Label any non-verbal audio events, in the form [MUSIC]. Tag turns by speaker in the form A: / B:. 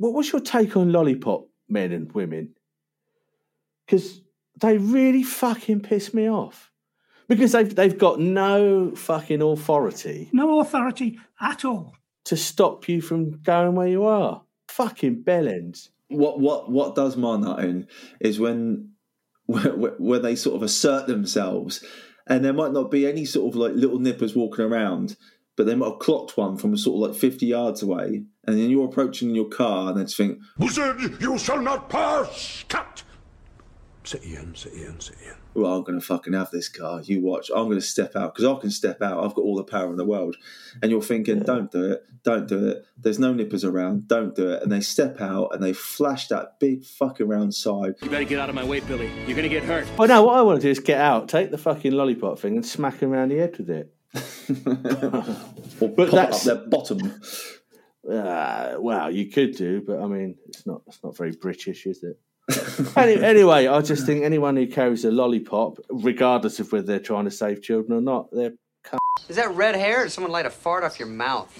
A: what, what's your take on lollipop men and women? Because they really fucking piss me off. Because they've they've got no fucking authority
B: No authority at all.
A: to stop you from going where you are. Fucking bellends.
C: what what what does my nut in is when [LAUGHS] where, where they sort of assert themselves and there might not be any sort of like little nippers walking around but they might have clocked one from sort of like 50 yards away and then you're approaching in your car and they just think
D: Wizard, you shall not pass! Cut! Sit in, sit in, sit in.
C: well i'm gonna fucking have this car you watch i'm gonna step out because i can step out i've got all the power in the world and you're thinking don't do it don't do it there's no nippers around don't do it and they step out and they flash that big fucking round side
E: You better get out of my way, Billy. You're gonna get hurt.
A: Well, no, what I want to do is get out, take the fucking lollipop thing, and smack him around the head with it.
C: Or
A: But
C: pop
A: that's-
C: up their bottom
A: Uh, well, you could do, but I mean, it's not. It's not very British, is it? [LAUGHS] Any, anyway, I just think anyone who carries a lollipop, regardless of whether they're trying to save children or not, they're
F: Is that red hair or did someone light a fart off your mouth?